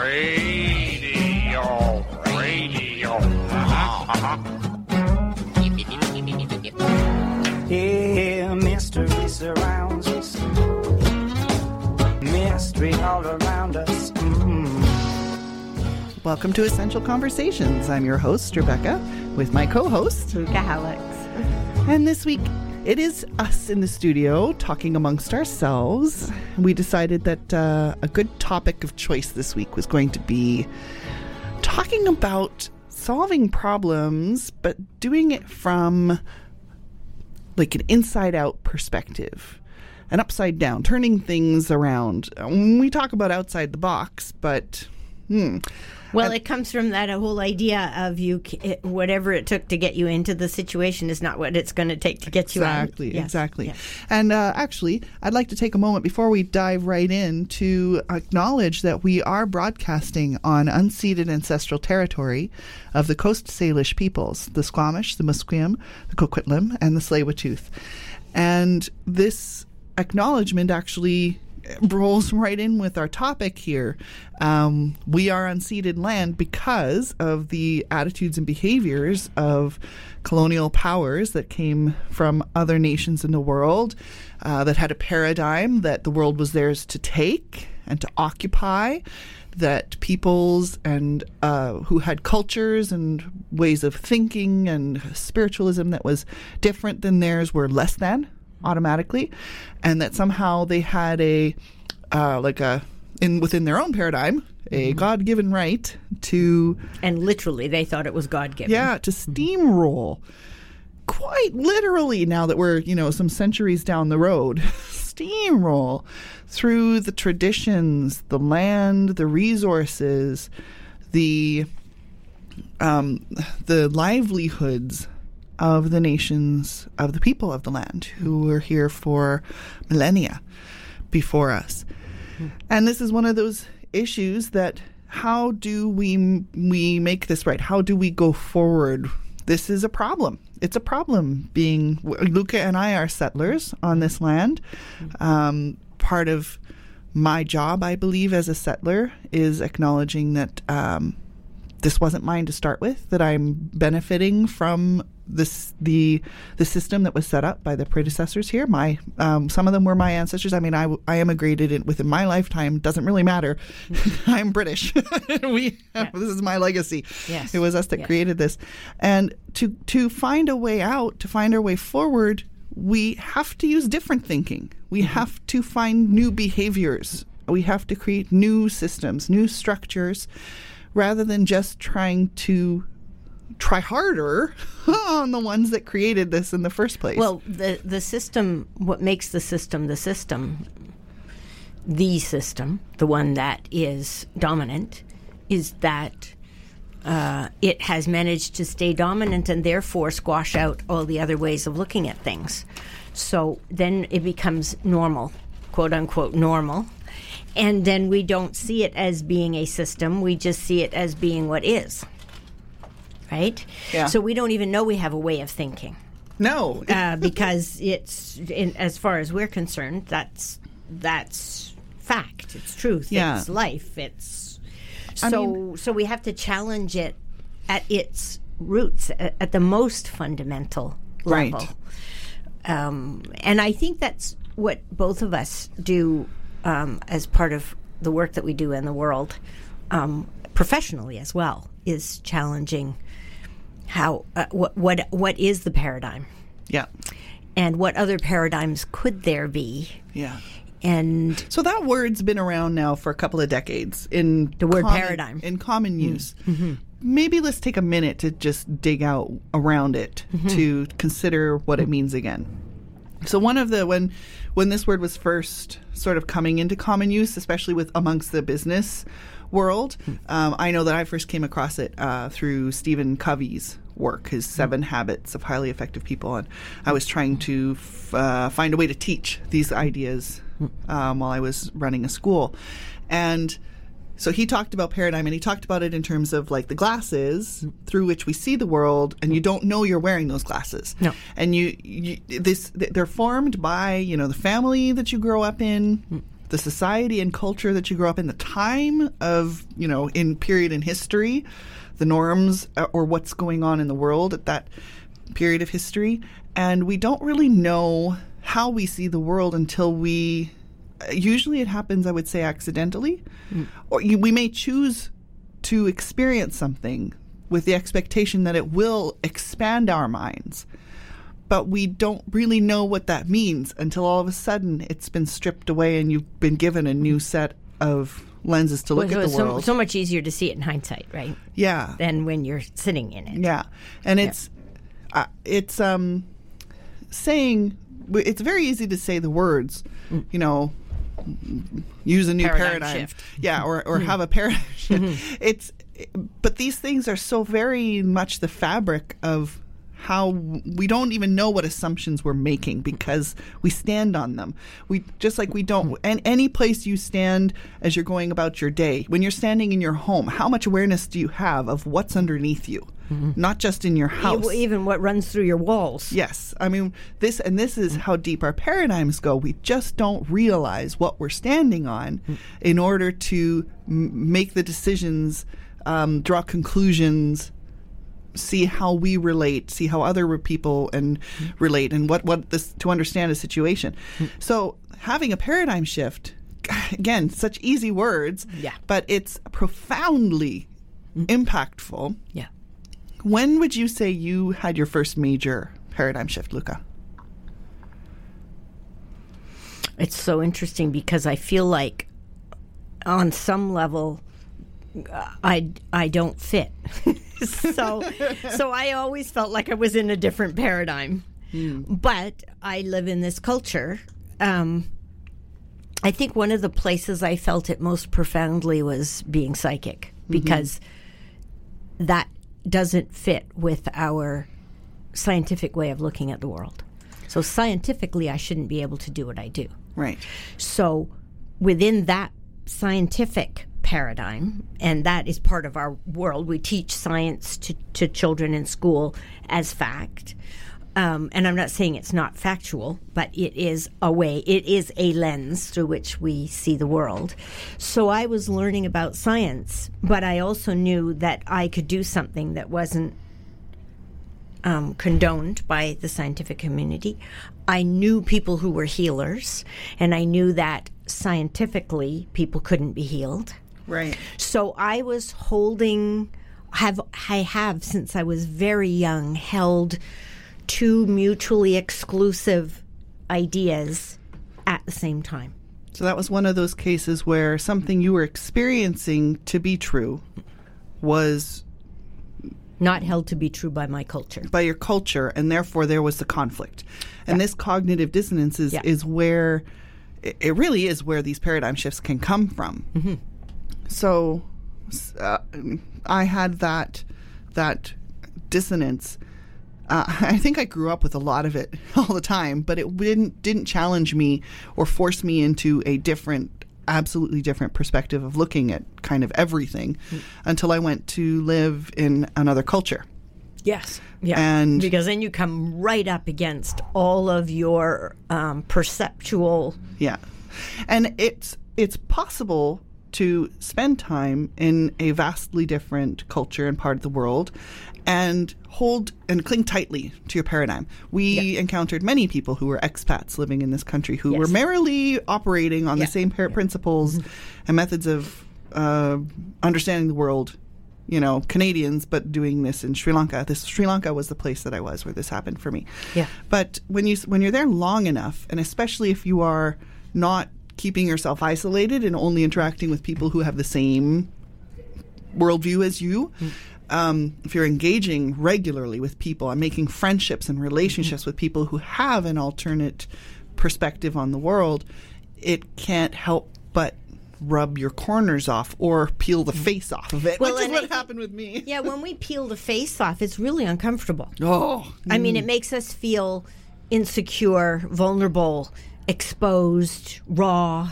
Radio, radio. Yeah, mystery surrounds us. Mystery all around us. Welcome to Essential Conversations. I'm your host, Rebecca, with my co host. Luca Alex. And this week, it is us in the studio talking amongst ourselves. We decided that uh, a good topic of choice this week was going to be talking about solving problems, but doing it from like an inside out perspective, an upside down, turning things around. We talk about outside the box, but hmm, Well, it comes from that whole idea of you, whatever it took to get you into the situation is not what it's going to take to get you out. Exactly, Yes, exactly. yes. And uh, actually, I'd like to take a moment before we dive right in to acknowledge that we are broadcasting on unceded ancestral territory of the Coast Salish peoples, the Squamish, the Musqueam, the Coquitlam, and the Tsleil-Waututh. And this acknowledgement actually rolls right in with our topic here. Um, we are unceded land because of the attitudes and behaviors of colonial powers that came from other nations in the world uh, that had a paradigm that the world was theirs to take and to occupy. That peoples and uh, who had cultures and ways of thinking and spiritualism that was different than theirs were less than automatically, and that somehow they had a uh, like a in within their own paradigm a God given right to And literally, they thought it was God given. yeah to steamroll. Quite literally now that we're you know some centuries down the road steamroll through the traditions the land the resources the um, the livelihoods of the nations of the people of the land who were here for millennia before us and this is one of those issues that how do we we make this right? How do we go forward? This is a problem. It's a problem being Luca and I are settlers on this land. Um, part of my job, I believe, as a settler, is acknowledging that um, this wasn't mine to start with. That I'm benefiting from this the the system that was set up by the predecessors here. My um, some of them were my ancestors. I mean, I, I immigrated in, within my lifetime. Doesn't really matter. I'm British. we have, this is my legacy. Yes. It was us that Yes. created this, and to to find a way out, to find our way forward, we have to use different thinking. We have to find new behaviors. We have to create new systems, new structures, rather than just trying to try harder on the ones that created this in the first place. Well, the the system, what makes the system the system, the system, the one that is dominant, is that uh, it has managed to stay dominant and therefore squash out all the other ways of looking at things. So then it becomes normal, quote unquote normal. And then we don't see it as being a system, we just see it as being what is. Right? Yeah. So we don't even know we have a way of thinking no, uh, because it's in, as far as we're concerned, that's that's fact. It's truth. Yeah. It's life. It's I so mean- so we have to challenge it at its roots, at, at the most fundamental Right. level. Um, and I think that's what both of us do um, as part of the work that we do in the world, um, professionally as well, is challenging how uh, what what what is the paradigm yeah, and what other paradigms could there be yeah. and So that word's been around now for a couple of decades in The word common- paradigm. in common use. Maybe let's take a minute to just dig out around it to consider what it means again. So one of the when when this word was first sort of coming into common use, especially with amongst the business world, um, I know that I first came across it uh, through Stephen Covey's work, his Seven Habits of Highly Effective People, and I was trying to f- uh, find a way to teach these ideas um, while I was running a school, and so he talked about paradigm and he talked about it in terms of like the glasses through which we see the world and you don't know you're wearing those glasses. No. and you, you this they're formed by you know the family that you grow up in the society and culture that you grow up in the time of you know in period in history the norms uh, or what's going on in the world at that period of history. And we don't really know how we see the world until we usually it happens i would say accidentally. Or you, we may choose to experience something with the expectation that it will expand our minds. But we don't really know what that means until all of a sudden it's been stripped away and you've been given a new set of lenses to look So at the so, world so much easier to see it in hindsight, right? yeah Than when you're sitting in it. yeah, and it's uh, it's um saying it's very easy to say the words, you know, use a new Paradigm paradigm, shift. yeah, or or have a paradigm shift. It's but these things are so very much the fabric of how we don't even know what assumptions we're making because we stand on them. We just like we don't hmm. and any place you stand as you're going about your day. When you're standing in your home, how much awareness do you have of what's underneath you? Mm-hmm. Not just in your house. Even what runs through your walls. Yes, I mean this, and this is mm. how deep our paradigms go. We just don't realize what we're standing on mm. in order to m- make the decisions, um, draw conclusions, see how we relate, see how other people and relate, and what what this to understand a situation. So having a paradigm shift, again, such easy words, Yeah. but it's profoundly impactful. Yeah. When would you say you had your first major paradigm shift, Luca? It's so interesting because I feel like on some level uh, I I don't fit. so so I always felt like I was in a different paradigm. But I live in this culture. Um, I think one of the places I felt it most profoundly was being psychic because that doesn't fit with our scientific way of looking at the world. So scientifically, I shouldn't be able to do what I do. Right. So within that scientific paradigm, and that is part of our world, we teach science to, to children in school as fact. Um, and I'm not saying it's not factual, but it is a way, it is a lens through which we see the world. So I was learning about science, but I also knew that I could do something that wasn't um, condoned by the scientific community. I knew people who were healers, and I knew that scientifically people couldn't be healed. Right. So I was holding, have I have since I was very young held two mutually exclusive ideas at the same time. So that was one of those cases where something you were experiencing to be true was Not held to be true by my culture. by your culture, and therefore there was the conflict. And this cognitive dissonance is, Yeah. is where it, it really is where these paradigm shifts can come from. Mm-hmm. So uh, I had that that dissonance. Uh, I think I grew up with a lot of it all the time, but it didn't didn't challenge me or force me into a different, absolutely different perspective of looking at kind of everything until I went to live in another culture. Yes. Yeah. And- because then you come right up against all of your um, perceptual. Yeah, and it's it's possible to spend time in a vastly different culture and part of the world and hold and cling tightly to your paradigm. We encountered many people who were expats living in this country who were Yes. merrily operating on Yeah. the same par- principles and methods of uh, understanding the world. You know, Canadians, but doing this in Sri Lanka. This Sri Lanka was the place that I was where this happened for me. Yeah. But when you when you're there long enough, and especially if you are not keeping yourself isolated and only interacting with people who have the same worldview as you, um, if you're engaging regularly with people and making friendships and relationships with people who have an alternate perspective on the world, it can't help but rub your corners off or peel the face off of it, Well, which is what I happened with me. Yeah, when we peel the face off, it's really uncomfortable. Oh, I mean, it makes us feel insecure, vulnerable, exposed, raw.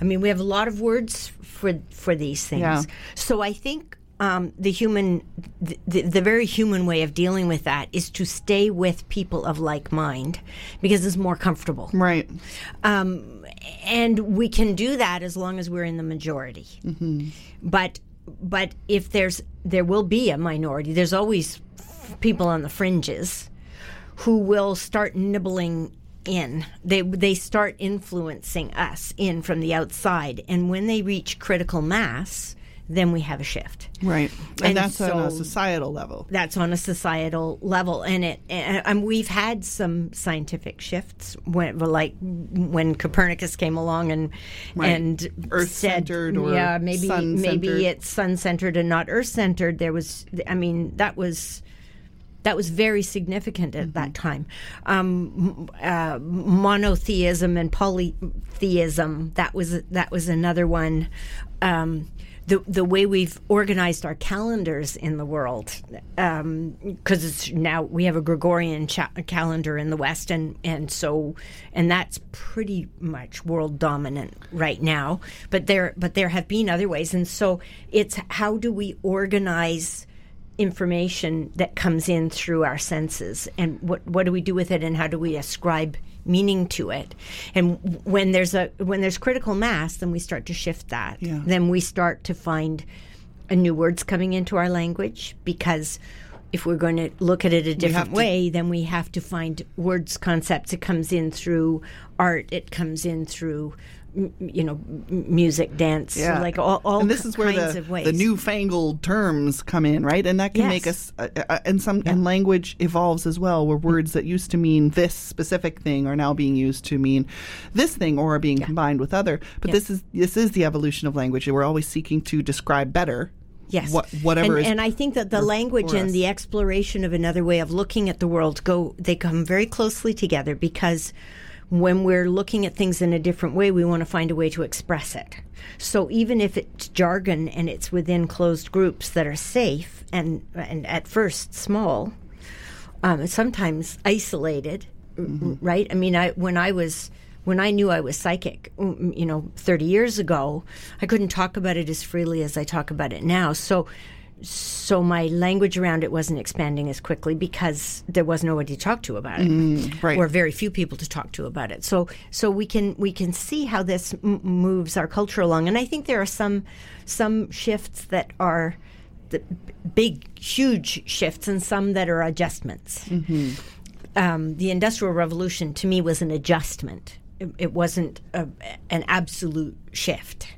I mean, we have a lot of words for for these things. Yeah. So I think um, the human, the, the, the very human way of dealing with that is to stay with people of like mind because it's more comfortable. Right. Um, and we can do that as long as we're in the majority. But but if there's there will be a minority. There's always f- people on the fringes who will start nibbling in. They they start influencing us in from the outside, and when they reach critical mass, then we have a shift. Right. And, And that's on a societal level. That's on a societal level, and it and, we've had some scientific shifts when, like when Copernicus came along and Right. and Earth-centered or yeah, maybe maybe it's sun centered and not Earth centered. There was, I mean, that was that was very significant at that Mm-hmm. time. Um, uh, monotheism and polytheism that was that was another one. Um, the the way we've organized our calendars in the world, because it's now we have a Gregorian cha- calendar in the West, and and so and that's pretty much world dominant right now. But there but there have been other ways, and so it's how do we organize information that comes in through our senses. And what what do we do with it and how do we ascribe meaning to it? And when there's a when there's critical mass then we start to shift that. Yeah. then we start to find uh, new words coming into our language because if we're going to look at it a different to- way then we have to find words concepts. It comes in through art. It comes in through m- you know music dance yeah. like all, all and this is where kinds the, of ways the newfangled terms come in, right? And that can make us, uh, uh, and some and language evolves as well, where words that used to mean this specific thing are now being used to mean this thing, or are being combined with other. But this is this is the evolution of language. We're always seeking to describe better. Yes. What, whatever and, is. and I think that the language and the exploration of another way of looking at the world go they come very closely together because when we're looking at things in a different way, we want to find a way to express it. So even if it's jargon and it's within closed groups that are safe and and at first small, um, sometimes isolated, Mm-hmm. right? I mean, I when I was when I knew I was psychic, mm, you know, 30 years ago, I couldn't talk about it as freely as I talk about it now. So, so my language around it wasn't expanding as quickly because there was nobody to talk to about it, Mm, right. or very few people to talk to about it. So, so we can we can see how this m- moves our culture along, and I think there are some some shifts that are the big, huge shifts, and some that are adjustments um, the Industrial Revolution to me was an adjustment. It, it wasn't a, an absolute shift.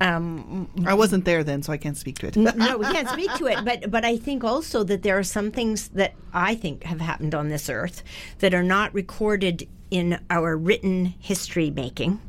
Um, I wasn't there then, so I can't speak to it. no, we can't speak to it, but but I think also that there are some things that I think have happened on this earth that are not recorded in our written history making.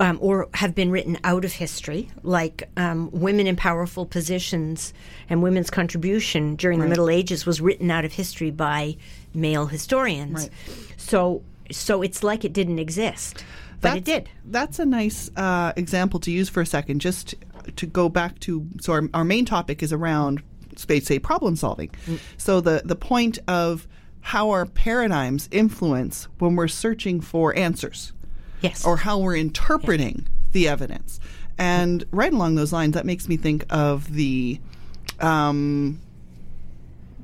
Um, or have been written out of history, like um, women in powerful positions and women's contribution during the Middle Ages was written out of history by male historians. Right. So, so it's like it didn't exist, but it did. That's a nice uh, example to use for a second, just to go back to. So our, our main topic is around space say problem solving. Mm. So the the point of how our paradigms influence when we're searching for answers, Yes. or how we're interpreting the evidence. And right along those lines, that makes me think of the. Um,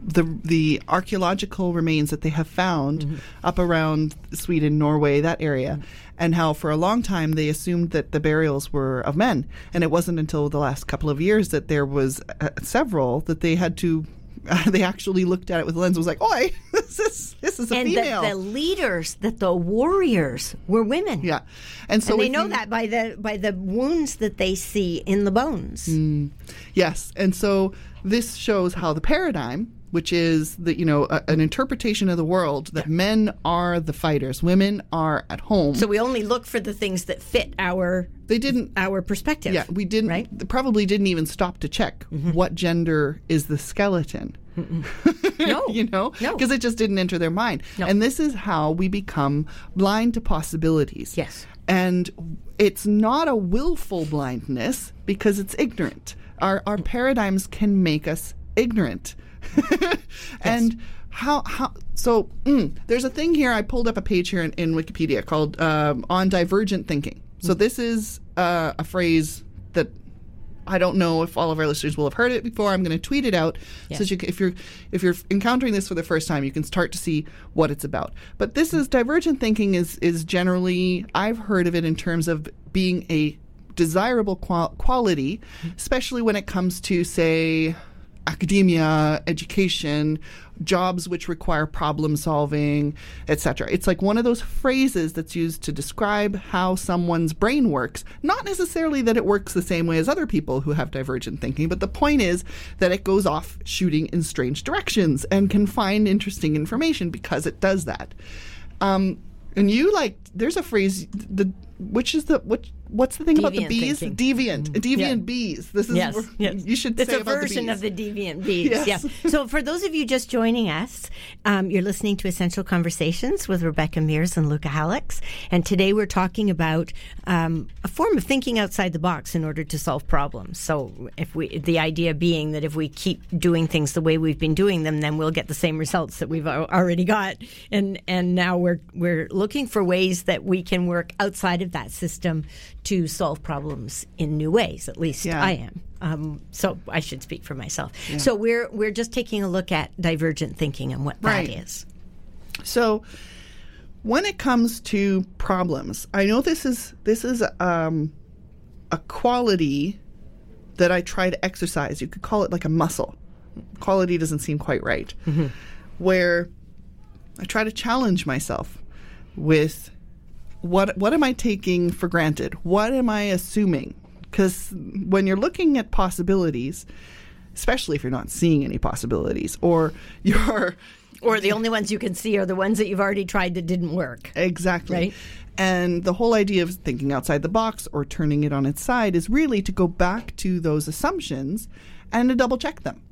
the the archaeological remains that they have found Mm-hmm. up around Sweden, Norway, that area, and how for a long time they assumed that the burials were of men, and it wasn't until the last couple of years that there was uh, several that they had to. they actually looked at it with a lens. and Was like, "Oi, this is this is a and female." that the leaders, that the warriors were women. yeah, and so and they know you- that by the by the wounds that they see in the bones. Mm. Yes, and so this shows how the paradigm, which is the you know a, an interpretation of the world that men are the fighters, women are at home. So we only look for the things that fit our they didn't. our perspective. Yeah, we didn't. Right? they Probably didn't even stop to check mm-hmm. what gender is the skeleton. No. you know, No. because it just didn't enter their mind. No. And this is how we become blind to possibilities. Yes. And it's not a willful blindness because it's ignorant. Our our paradigms can make us ignorant. and how how so mm, there's a thing here I pulled up a page here in, in Wikipedia called um, on divergent thinking. So this is uh, a phrase that I don't know if all of our listeners will have heard it before. I'm going to tweet it out Yeah. so that you, if you're if you're encountering this for the first time, you can start to see what it's about. But this is divergent thinking is is generally I've heard of it in terms of being a desirable qual- quality, especially when it comes to say academia, education, jobs which require problem solving, etc. It's like one of those phrases that's used to describe how someone's brain works. Not necessarily that it works the same way as other people who have divergent thinking, but the point is that it goes off shooting in strange directions and can find interesting information because it does that. Um, and you like there's a phrase the which is the what what's the thing about the bees thinking. deviant deviant Yeah. bees this is Yes, yes. you should It's a version the of the deviant bees. Yes. Yeah. So for those of you just joining us, um, you're listening to Essential Conversations with Rebecca Mears and Luca Hallex, and today we're talking about um, a form of thinking outside the box in order to solve problems. So if we, the idea being that if we keep doing things the way we've been doing them, then we'll get the same results that we've already got, and and now we're we're looking for ways that we can work outside of that system to solve problems in new ways. At least Yeah. I am. Um, so I should speak for myself. So we're we're just taking a look at divergent thinking and what Right. that is. So, when it comes to problems, I know this is this is um, a quality that I try to exercise. You could call it like a muscle. Quality doesn't seem quite right. Where I try to challenge myself with what what am I taking for granted? What am I assuming? Because when you're looking at possibilities, especially if you're not seeing any possibilities, or you're Or the only ones you can see are the ones that you've already tried that didn't work. Exactly. Right. And the whole idea of thinking outside the box or turning it on its side is really to go back to those assumptions and to double check them.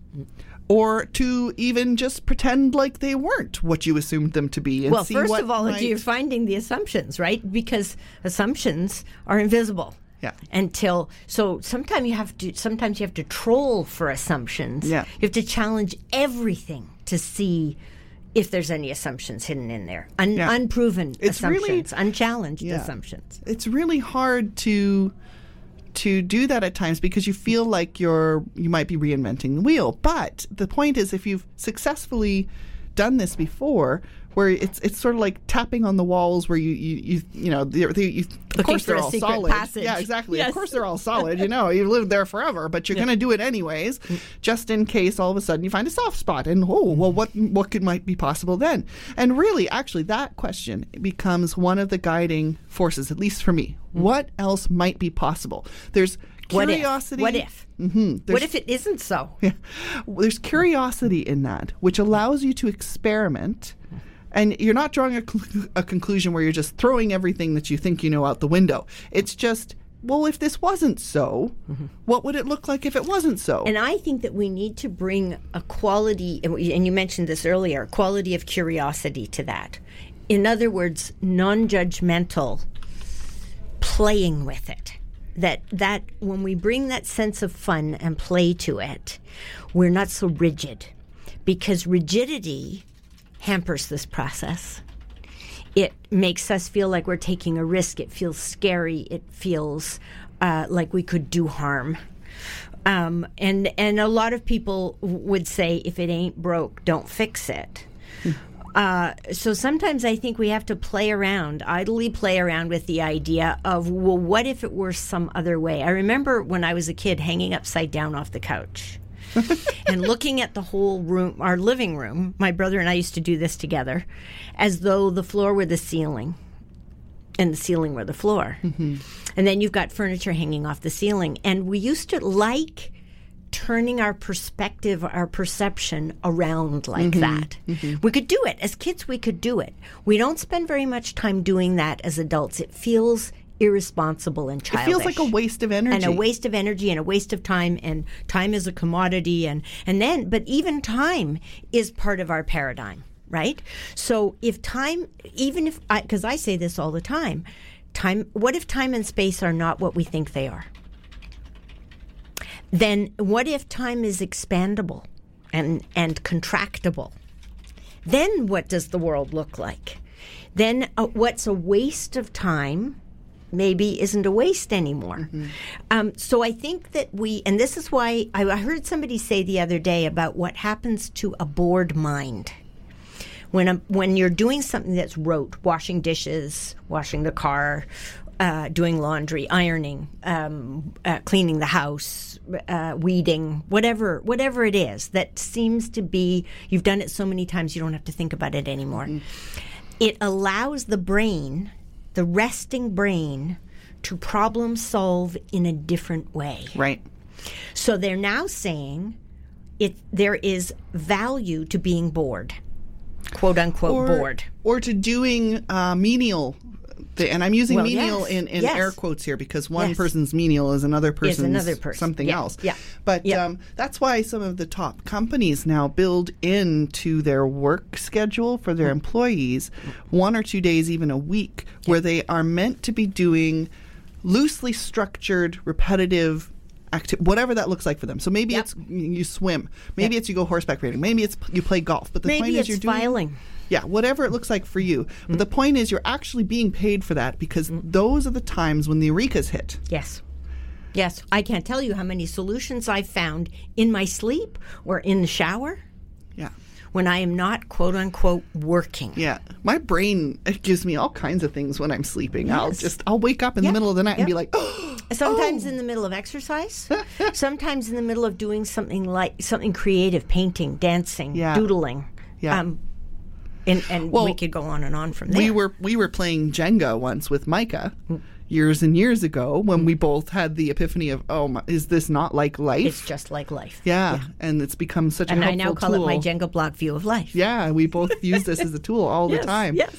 Or to even just pretend like they weren't what you assumed them to be. And Well, first of all, might- you're finding the assumptions, right? Because assumptions are invisible. Yeah. Until so, sometimes you have to. Sometimes you have to troll for assumptions. Yeah. You have to challenge everything to see if there's any assumptions hidden in there. Un- Yeah. Unproven It's really- assumptions, unchallenged Yeah. assumptions. it's really hard to to do that at times because you feel like you're you might be reinventing the wheel. But the point is, if you've successfully done this before, where it's it's sort of like tapping on the walls where you you you, you know they're, they, you, of course they're all solid. passage. Yeah, exactly. Yes. Of course they're all solid. You know, you've lived there forever, but you're going to do it anyways, mm. just in case all of a sudden you find a soft spot. And oh, well, what what could might be possible then? And really, actually, that question becomes one of the guiding forces, at least for me. Mm. What else might be possible? There's What if? curiosity. What if? Mm-hmm. What if it isn't so? Yeah. Well, There's curiosity in that, which allows you to experiment. Mm-hmm. And you're not drawing a, cl- a conclusion where you're just throwing everything that you think you know out the window. It's just, well, if this wasn't so, mm-hmm. what would it look like if it wasn't so? And I think that we need to bring a quality, and and you mentioned this earlier, quality of curiosity to that. In other words, non-judgmental playing with it. That that when we bring that sense of fun and play to it, we're not so rigid, because rigidity hampers this process. It makes us feel like we're taking a risk. It feels scary. It feels uh, like we could do harm. Um, and and a lot of people would say, if it ain't broke, don't fix it. Uh, so sometimes I think we have to play around, idly play around with the idea of, well, what if it were some other way? I remember when I was a kid hanging upside down off the couch and looking at the whole room, our living room. My brother and I used to do this together, as though the floor were the ceiling and the ceiling were the floor. Mm-hmm. And then you've got furniture hanging off the ceiling. And we used to like turning our perspective, our perception around like mm-hmm. that. Mm-hmm. We could do it. As kids, we could do it. We don't spend very much time doing that as adults. It feels irresponsible and childish. it feels like a waste of energy. and a waste of energy and a waste of time and time is a commodity and and then but even time is part of our paradigm right so if time even if i because i say this all the time time what if time and space are not what we think they are then what if time is expandable and and contractible then what does the world look like then uh, what's a waste of time maybe isn't a waste anymore. Um, so I think that we, and this is why I, I heard somebody say the other day about what happens to a bored mind when a, when you're doing something that's rote, washing dishes, washing the car, uh, doing laundry, ironing, um, uh, cleaning the house, uh, weeding, whatever whatever it is that seems to be you've done it so many times you don't have to think about it anymore. It allows the brain, the resting brain, to problem solve in a different way. Right. So they're now saying it there is value to being bored, quote unquote Or, bored. or to doing uh, menial. Thi- And I'm using Well, menial yes. in, in Yes. air quotes here because one Yes. person's menial is another person's another person. something Yeah. else. Yeah. But Yeah. Um, that's why some of the top companies now build into their work schedule for Mm. their employees one or two days, even a week, where they are meant to be doing loosely structured, repetitive. Acti- whatever that looks like for them. So maybe Yep. it's you swim, maybe Yep. it's you go horseback riding, maybe it's you play golf. But the point Maybe is you're doing filing. Yeah, whatever it looks like for you. But Mm. the point is, you're actually being paid for that because those are the times when the eureka's hit. Yes. Yes. I can't tell you how many solutions I've found in my sleep or in the shower Yeah. when I am not quote unquote working. Yeah. My brain gives me all kinds of things when I'm sleeping. I'll just, I'll wake up in Yeah. the middle of the night and be like, oh, Sometimes in the middle of exercise, sometimes in the middle of doing something like something creative, painting, dancing, Yeah. doodling. Yeah. Um, and and Well, we could go on and on from there. we were we were playing Jenga once with Micah years and years ago when we both had the epiphany of, oh, my, is this not like life? it's just like life. yeah. and it's become such And a I now call tool. it my Jenga block view of life. Yeah, we both use this as a tool all Yes, the time. Yes.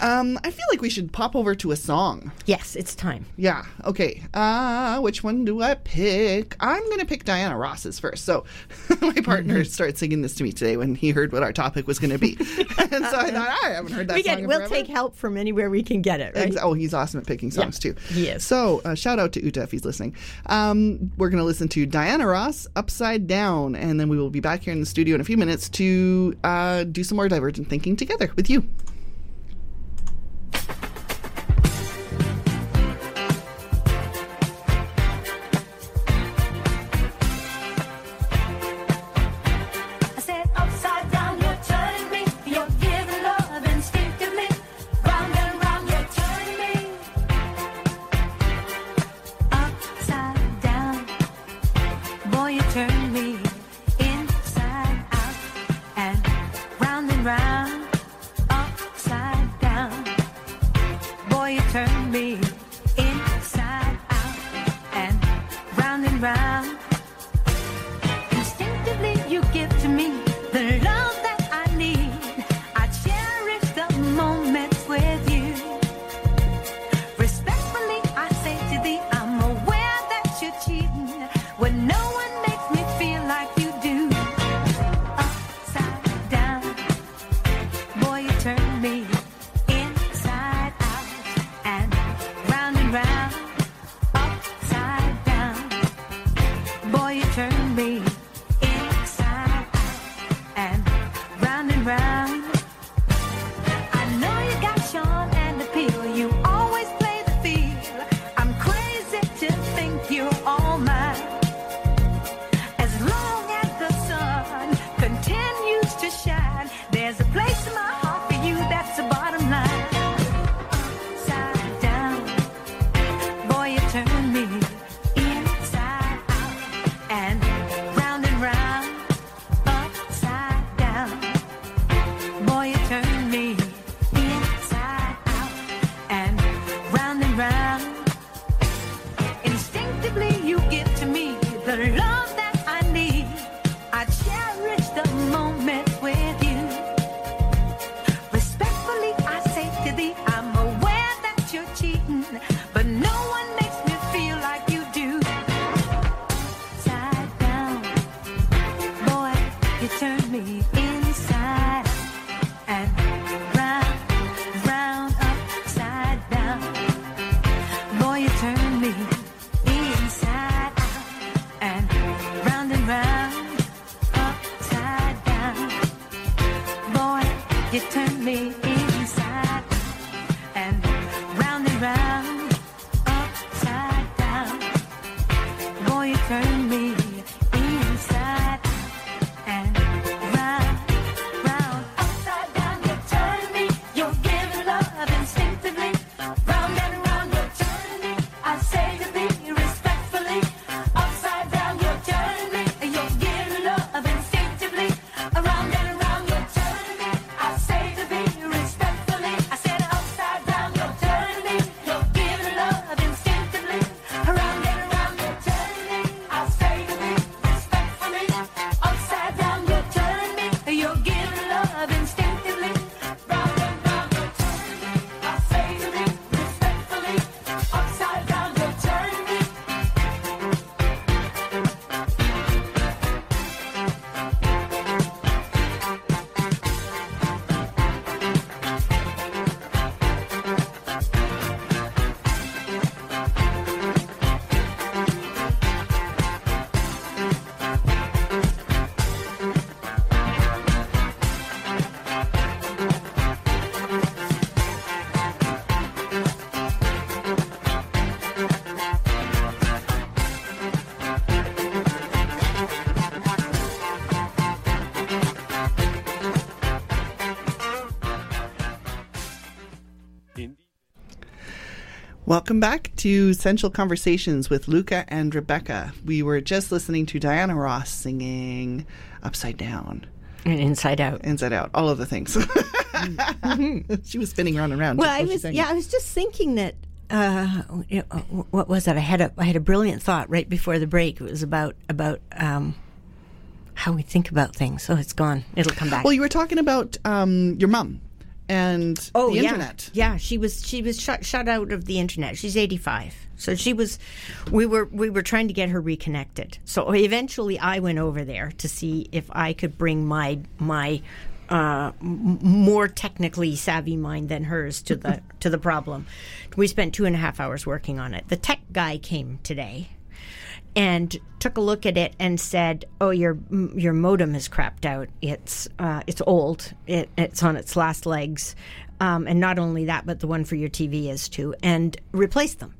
Um, I feel like we should pop over to a song. Yes, it's time. Yeah. Okay. Uh, which one do I pick? I'm going to pick Diana Ross's first. So my partner Mm-hmm. started singing this to me today when he heard what our topic was going to be. and so I thought, I haven't heard that We get, we'll forever. take help from anywhere we can get it, right? Ex- Oh, he's awesome at picking songs too. he is. So, uh, shout out to Uta if he's listening. Um, we're going to listen to Diana Ross, Upside Down, and then we will be back here in the studio in a few minutes to uh, do some more divergent thinking together with you. Welcome back to Essential Conversations with Luca and Rebecca. We were just listening to Diana Ross singing Upside Down, And inside out. Inside Out, all of the things. she was spinning around and round. Well, I was yeah. I was just thinking that uh, you know, what was it? I had a I had a brilliant thought right before the break. It was about about um, how we think about things. So it's gone. It'll come back. Well, you were talking about um, your mom and oh the yeah. internet. Yeah, she was she was shut shut out of the internet. She's eighty five. So she was we were we were trying to get her reconnected. So eventually I went over there to see if I could bring my my uh, m- more technically savvy mind than hers to the to the problem. We spent two and a half hours working on it. The tech guy came today and took a look at it and said, "Oh, your your modem is crapped out. It's uh, it's old. It, it's on its last legs, um, and not only that, but the one for your TV is too, and replace them."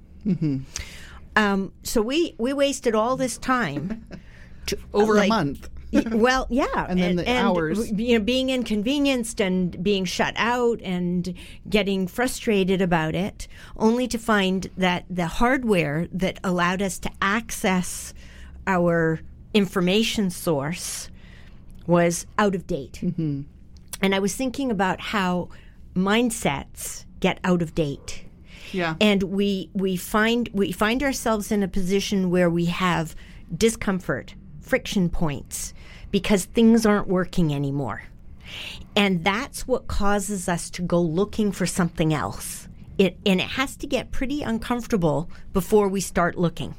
Um, so we we wasted all this time to, Over like- a month. Well, yeah, And then the hours. you know, being inconvenienced and being shut out and getting frustrated about it, only to find that the hardware that allowed us to access our information source was out of date. Mm-hmm. And I was thinking about how mindsets get out of date Yeah. and we we find we find ourselves in a position where we have discomfort friction points because things aren't working anymore. And that's what causes us to go looking for something else. It and it has to get pretty uncomfortable before we start looking.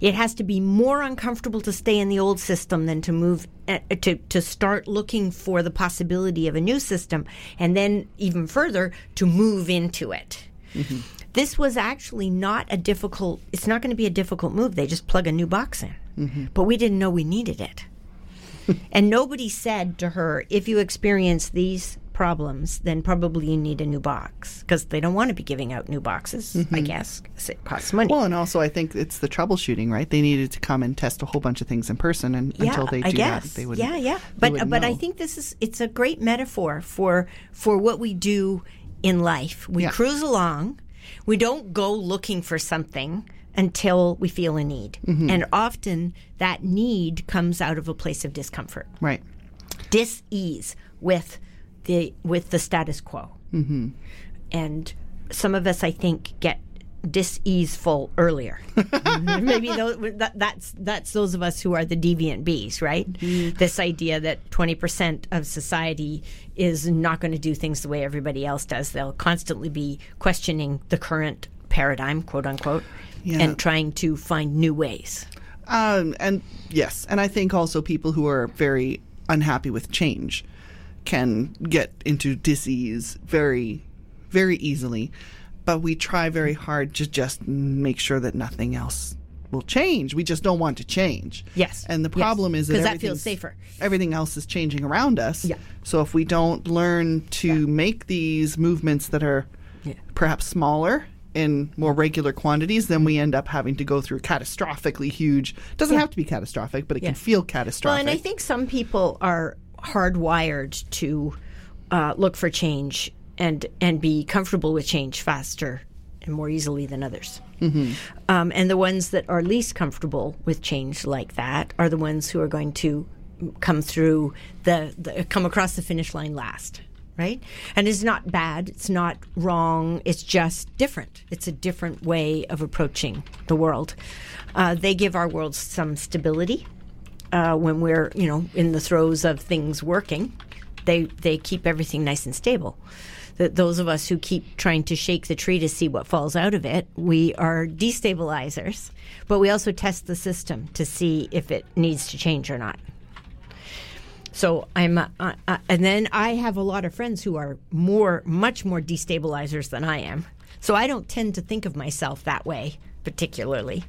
It has to be more uncomfortable to stay in the old system than to move uh, to to start looking for the possibility of a new system and then even further to move into it. Mm-hmm. This was actually not a difficult it's not going to be a difficult move. They just plug a new box in. Mm-hmm. But we didn't know we needed it and nobody said to her if you experience these problems then probably you need a new box because they don't want to be giving out new boxes i mm-hmm. guess it costs money Well, and also I think it's the troubleshooting, right? They needed to come and test a whole bunch of things in person, and until they do I guess. that, they would. Yeah, yeah. But but I think this is it's a great metaphor for for what we do in life. We Yeah. cruise along. We don't go looking for something until we feel a need. Mm-hmm. And often that need comes out of a place of discomfort. right. Dis-ease with the with the status quo. Mm-hmm. And some of us I think get dis-easeful earlier. Maybe those, that, that's that's those of us who are the deviant bees, right? This idea that twenty percent of society is not going to do things the way everybody else does. They'll constantly be questioning the current paradigm, quote unquote, Yeah. and trying to find new ways. Um, and yes, and I think also people who are very unhappy with change can get into disease very, very easily. But we try very hard to just make sure that nothing else will change. We just don't want to change. Yes. And the Yes. problem is that that feels safer. Everything else is changing around us. Yeah. So if we don't learn to make these movements that are Yeah. perhaps smaller in more regular quantities, then we end up having to go through catastrophically huge. Doesn't Yeah. have to be catastrophic, but it Yeah. can feel Well, catastrophic. and I think some people are hardwired to uh, look for change and and be comfortable with change faster and more easily than others. Mm-hmm. Um, and the ones that are least comfortable with change like that are the ones who are going to come through the, the come across the finish line last. Right? And it's not bad. It's not wrong. It's just different. It's a different way of approaching the world. Uh, they give our world some stability uh, when we're you know in the throes of things working they they keep everything nice and stable that those of us who keep trying to shake the tree to see what falls out of it we are destabilizers but we also test the system to see if it needs to change or not so I'm, uh, uh, uh, and then I have a lot of friends who are more, much more destabilizers than I am. So I don't tend to think of myself that way particularly.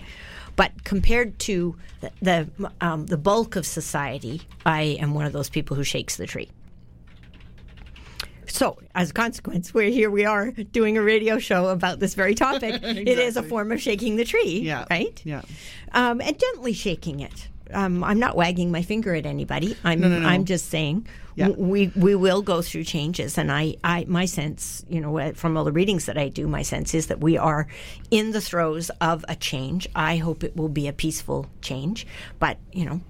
But compared to the the, um, the bulk of society, I am one of those people who shakes the tree. So, as a consequence, we're here. We are doing a radio show about this very topic. It is a form of shaking the tree, yeah. right? Yeah. um, and gently shaking it. Um, I'm not wagging my finger at anybody. I'm no, no. I'm just saying Yeah. we we will go through changes, and I, I my sense, you know, uh, from all the readings that I do, my sense is that we are in the throes of a change. I hope it will be a peaceful change, but you know,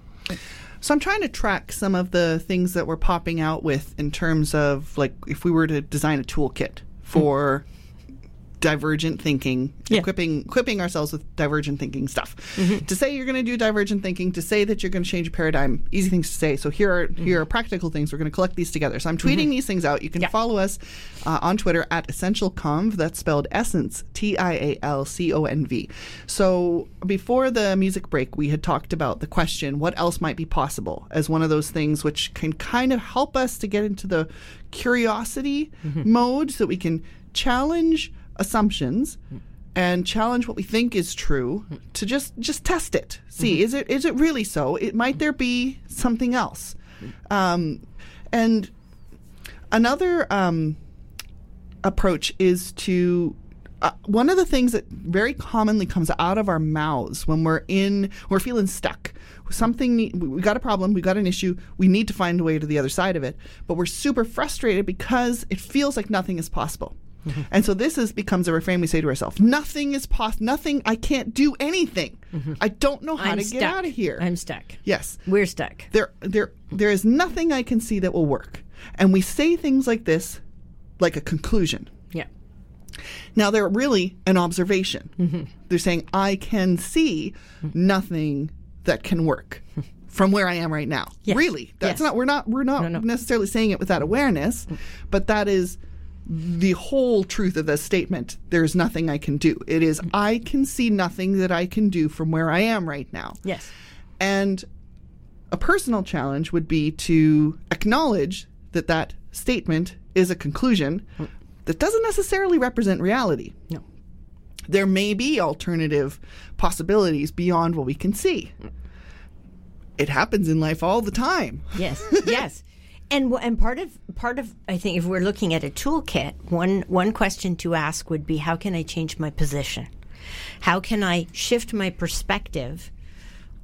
So I'm trying to track some of the things that we're popping out with in terms of like if we were to design a toolkit for divergent thinking, Yeah. equipping equipping ourselves with divergent thinking stuff. Mm-hmm. To say you're going to do divergent thinking, to say that you're going to change a paradigm, easy things to say. So here are here are practical things. We're going to collect these together. So I'm tweeting these things out. You can Mm-hmm. Yeah. follow us uh, on Twitter at essentialconv. That's spelled essence T I A L C O N V. So before the music break, we had talked about the question, what else might be possible, as one of those things which can kind of help us to get into the curiosity mode, so that we can challenge assumptions and challenge what we think is true to just just test it. See is it is it really so? It might there be something else. Um, and another um, approach is to uh, one of the things that very commonly comes out of our mouths when we're in we're feeling stuck something we got a problem we got an issue we need to find a way to the other side of it but we're super frustrated because it feels like nothing is possible Mm-hmm. and so this is becomes a refrain we say to ourselves nothing is possible nothing i can't do anything mm-hmm. i don't know how I'm to stuck. get out of here I'm stuck. yes We're stuck. there there there is nothing I can see that will work. And we say things like this like a conclusion. Yeah. Now they're really an observation. Mm-hmm. They're saying I can see mm-hmm. nothing that can work from where I am right now. Yes. Really. That's Yes. not we're not we're not No, no. necessarily saying it with that awareness, mm. but that is the whole truth of this statement. There's nothing I can do. It is mm-hmm. I can see nothing that I can do from where I am right now. Yes. And a personal challenge would be to acknowledge that that statement is a conclusion mm. that doesn't necessarily represent reality. No. There may be alternative possibilities beyond what we can see. Mm. It happens in life all the time. Yes, yes. And and part of part of I think if we're looking at a toolkit, one one question to ask would be how can I change my position? How can I shift my perspective?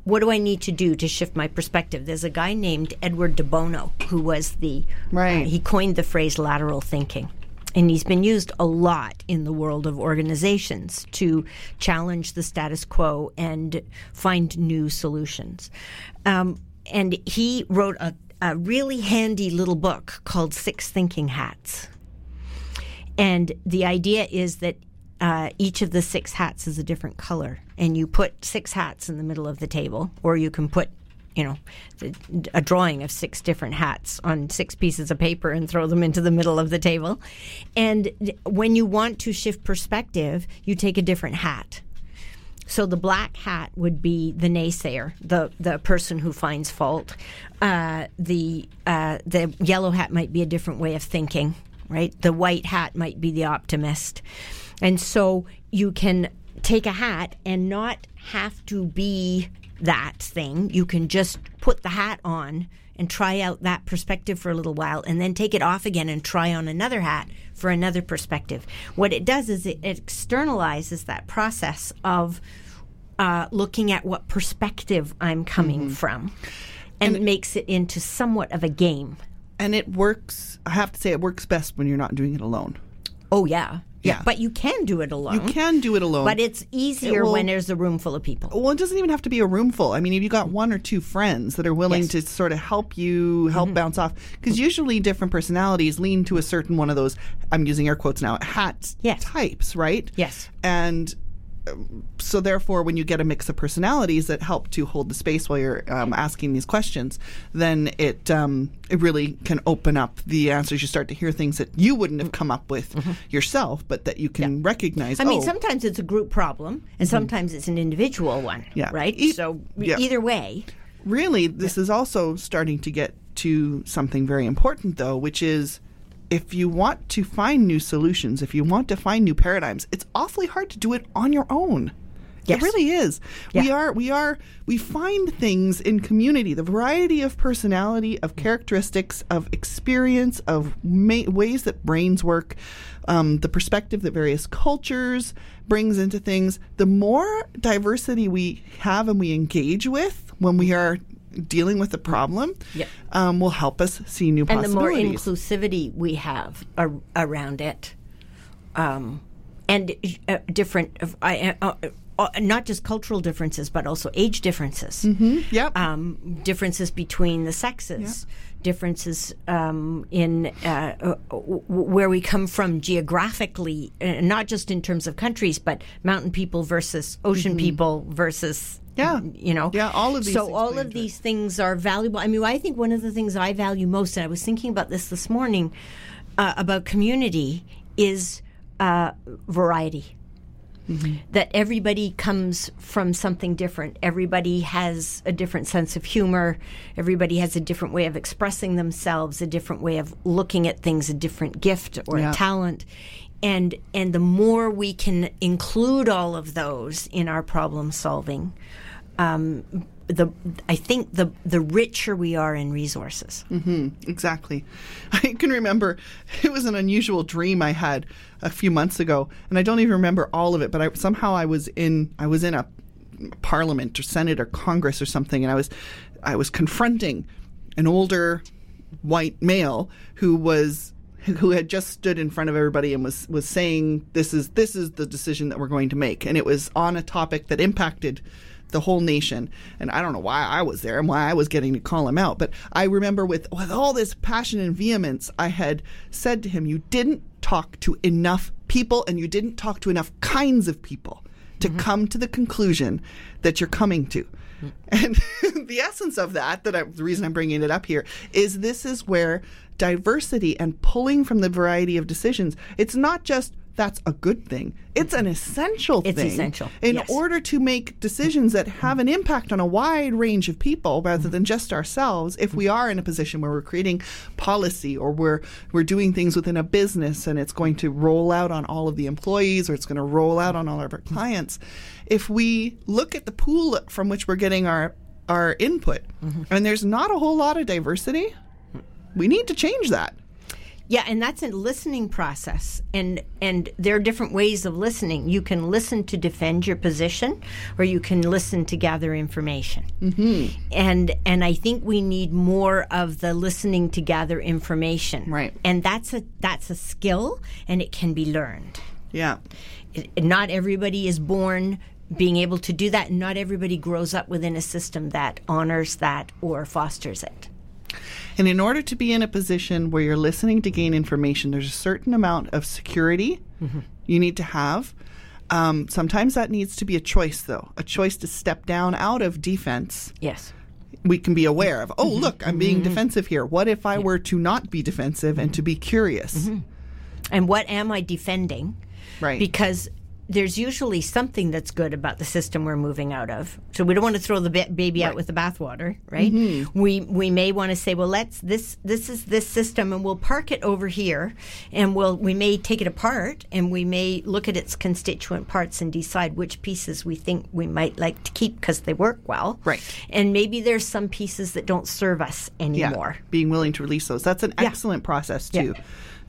What do I need to do to shift my perspective? There's a guy named Edward de Bono who was the Right. uh, he coined the phrase lateral thinking. And he's been used a lot in the world of organizations to challenge the status quo and find new solutions. Um, and he wrote a, a really handy little book called Six Thinking Hats. And the idea is that uh, each of the six hats is a different color, and you put six hats in the middle of the table, or you can put, you know, the, a drawing of six different hats on six pieces of paper and throw them into the middle of the table. And when you want to shift perspective, you take a different hat. So the black hat would be the naysayer, the the person who finds fault. Uh, the uh, the yellow hat might be a different way of thinking, right? The white hat might be the optimist, and so you can take a hat and not have to be that thing. You can just put the hat on and try out that perspective for a little while and then take it off again and try on another hat for another perspective. What it does is it externalizes that process of uh, looking at what perspective I'm coming from and, it makes it into somewhat of a game. And it works, I have to say, it works best when you're not doing it alone. Oh, yeah. Yeah. But you can do it alone. You can do it alone. But it's easier will- when there's a room full of people. well, it doesn't even have to be a room full. I mean, if you got one or two friends that are willing Yes. Mm-hmm. to sort of help you, help bounce off, because usually different personalities lean to a certain one of those. I'm using air quotes now. Hat Yes. types, right? Yes. And so, therefore, when you get a mix of personalities that help to hold the space while you're um, asking these questions, then it um, it really can open up the answers. You start to hear things that you wouldn't have come up with yourself, but that you can recognize. Mm-hmm. I mean, oh, sometimes it's a group problem, and sometimes it's an individual one. Yeah. Right. E- so yeah. either way, really, this is also starting to get to something very important, though, which is if you want to find new solutions, if you want to find new paradigms, it's awfully hard to do it on your own. Yes. It really is. We are we are we find things in community, the variety of personality, of characteristics, of experience, of ma- ways that brains work, um, the perspective that various cultures brings into things. The more diversity we have and we engage with when we are dealing with a problem, Yep. um, will help us see new possibilities. and the more inclusivity we have ar- around it, um, and uh, different, uh, I- uh, uh, not just cultural differences, but also age differences. Mm-hmm. Yep. Um, differences between the sexes. Differences um, in uh, uh, w- where we come from geographically, uh, not just in terms of countries, but mountain people versus ocean people versus Mm-hmm. Yeah. you know Yeah, all of these So all of these things are valuable. I mean, I think one of the things I value most, and I was thinking about this this morning uh, about community, is uh, variety. That everybody comes from something different. Everybody has a different sense of humor. Everybody has a different way of expressing themselves, a different way of looking at things, a different gift or Yeah. a talent. And and the more we can include all of those in our problem solving, um, the I think the the richer we are in resources. Exactly. I can remember it was an unusual dream I had a few months ago, and I don't even remember all of it. But I, somehow I was in I was in a parliament or senate or congress or something, and I was I was confronting an older white male who was who had just stood in front of everybody and was was saying this is this is the decision that we're going to make, and it was on a topic that impacted the whole nation. And I don't know why I was there and why I was getting to call him out. But I remember with, with all this passion and vehemence, I had said to him, You didn't talk to enough people and you didn't talk to enough kinds of people to mm-hmm. come to the conclusion that you're coming to. Mm. And the essence of that, that I, the reason I'm bringing it up here, is this is where diversity and pulling from the variety of decisions, it's not just that's a good thing. It's an essential It's thing. essential, In yes. order to make decisions that have an impact on a wide range of people rather mm-hmm. than just ourselves, if we are in a position where we're creating policy or we're we're doing things within a business and it's going to roll out on all of the employees or it's going to roll out on all of our clients, if we look at the pool from which we're getting our our input mm-hmm. and there's not a whole lot of diversity, we need to change that. Yeah, and that's a listening process, and and there are different ways of listening. You can listen to defend your position, or you can listen to gather information. Mm-hmm. And and I think we need more of the listening to gather information. Right. And that's a that's a skill, and it can be learned. Yeah. It, not everybody is born being able to do that, and not everybody grows up within a system that honors that or fosters it. And in order to be in a position where you're listening to gain information, there's a certain amount of security mm-hmm. you need to have. Um, sometimes that needs to be a choice, though, a choice to step down out of defense. Yes. We can be aware of, oh, mm-hmm. look, I'm being mm-hmm. defensive here. What if I were to not be defensive and to be curious? and what am I defending? Right. Because there's usually something that's good about the system we're moving out of. So we don't want to throw the ba- baby out with the bathwater, right? Mm-hmm. We we may want to say, well, let's this this is this system, and we'll park it over here, and we'll we may take it apart, and we may look at its constituent parts and decide which pieces we think we might like to keep because they work well, Right. And maybe there's some pieces that don't serve us anymore. being willing to release those. That's an Yeah. excellent process Yeah. too.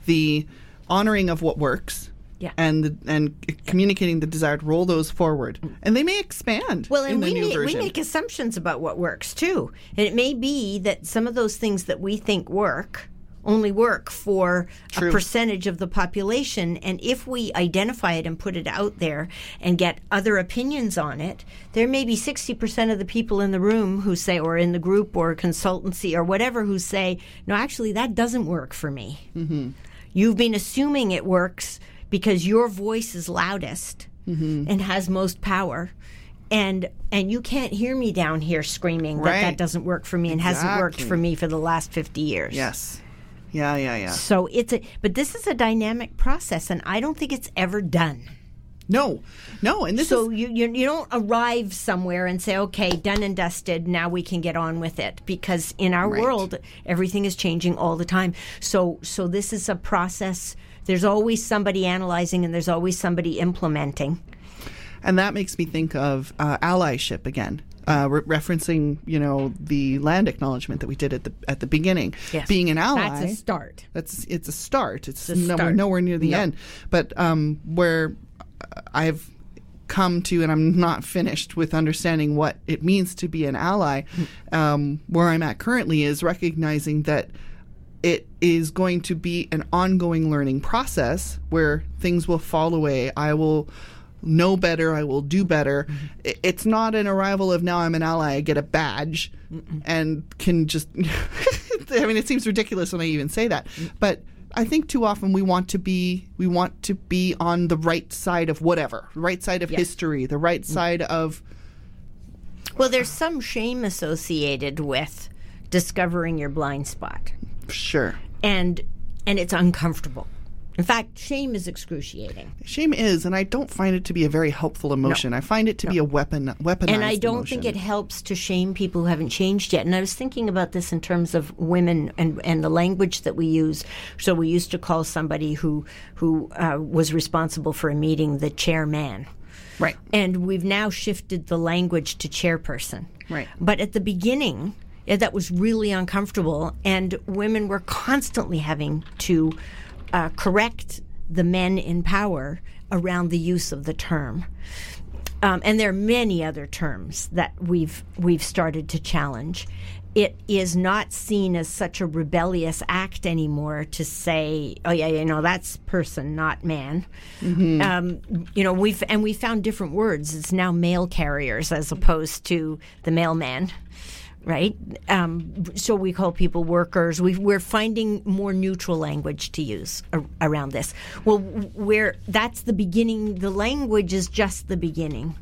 The honoring of what works. Yeah. And the, and communicating the desire to roll those forward, and they may expand. Well, and we, make, we make assumptions about what works too. And it may be that some of those things that we think work only work for True. a percentage of the population. And if we identify it and put it out there and get other opinions on it, there may be 60% of the people in the room who say, or in the group or consultancy or whatever, who say, no, actually, that doesn't work for me. Mm-hmm. You've been assuming it works because your voice is loudest mm-hmm. and has most power. And and you can't hear me down here screaming that Right. that doesn't work for me and hasn't worked for me for the last 50 years. Yes, yeah, yeah, yeah. so it's a but this is a dynamic process and i don't think it's ever done. No, no, and this so is you, you you don't arrive somewhere and say okay done and dusted now we can get on with it. Because in our Right. world everything is changing all the time. So so this is a process there's always somebody analyzing and there's always somebody implementing And that makes me think of uh, allyship again. Uh, re- referencing, you know, the land acknowledgement that we did at the at the beginning, Yes. being an ally. That's a start. That's it's a start. It's, a nowhere, start. nowhere near the No. end. But um, where I've come to, and I'm not finished with understanding what it means to be an ally. Um, where I'm at currently is recognizing that it is going to be an ongoing learning process where things will fall away. I will know better. I will do better. Mm-hmm. I- It's not an arrival of now I'm an ally. I get a badge and can just. I mean, it seems ridiculous when I even say that, mm. but. I think too often we want to be we want to be on the right side of whatever, right side of Yes. history, the right mm. side of Well, there's some shame associated with discovering your blind spot, sure. and and it's uncomfortable. In fact, shame is excruciating. Shame is, and I don't find it to be a very helpful emotion. I find it to be a weapon, weaponized. And I don't emotion. think it helps to shame people who haven't changed yet. And I was thinking about this in terms of women and, and the language that we use. So we used to call somebody who who uh, was responsible for a meeting the chairman. right. And we've now shifted the language to chairperson. Right. But at the beginning, that was really uncomfortable, and women were constantly having to uh, correct the men in power around the use of the term. Um, and there are many other terms that we've we've started to challenge. It is not seen as such a rebellious act anymore to say, "Oh yeah, you know that's person, not man." Um, you know, we've and we found different words. It's now mail carriers as opposed to the mailman, right? Um, so we call people workers. we we're finding more neutral language to use a, around this. Well, where that's the beginning. The language is just the beginning,